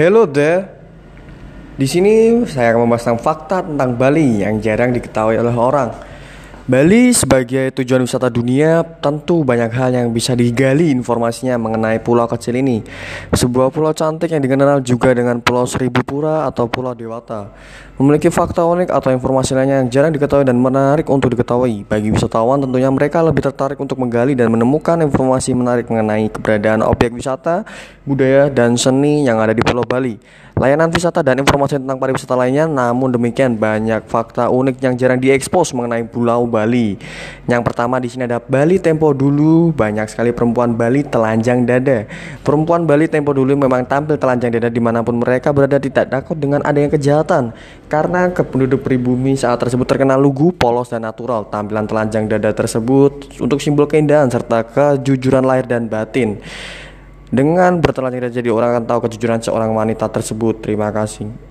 Hello there. Di sini saya akan membahas tentang fakta tentang Bali yang jarang diketahui oleh orang. Bali sebagai tujuan wisata dunia tentu banyak hal yang bisa digali informasinya mengenai pulau kecil ini. Sebuah pulau cantik yang dikenal juga dengan Pulau Seribu Pura atau Pulau Dewata. Memiliki fakta unik atau informasi lainnya yang jarang diketahui dan menarik untuk diketahui. Bagi wisatawan tentunya mereka lebih tertarik untuk menggali dan menemukan informasi menarik mengenai keberadaan objek wisata, budaya, dan seni yang ada di Pulau Bali. Layanan wisata dan informasi tentang pariwisata lainnya, namun demikian banyak fakta unik yang jarang diekspos mengenai Pulau Bali. Yang pertama di sini ada Bali Tempo dulu, banyak sekali perempuan Bali telanjang dada. Perempuan Bali Tempo dulu memang tampil telanjang dada di mana pun mereka berada tidak takut dengan adanya kejahatan. Karena penduduk pribumi saat tersebut terkenal lugu, polos dan natural. Tampilan telanjang dada tersebut untuk simbol keindahan serta kejujuran lahir dan batin. Dengan bertelanjang jadi orang akan tahu kejujuran seorang wanita tersebut. Terima kasih.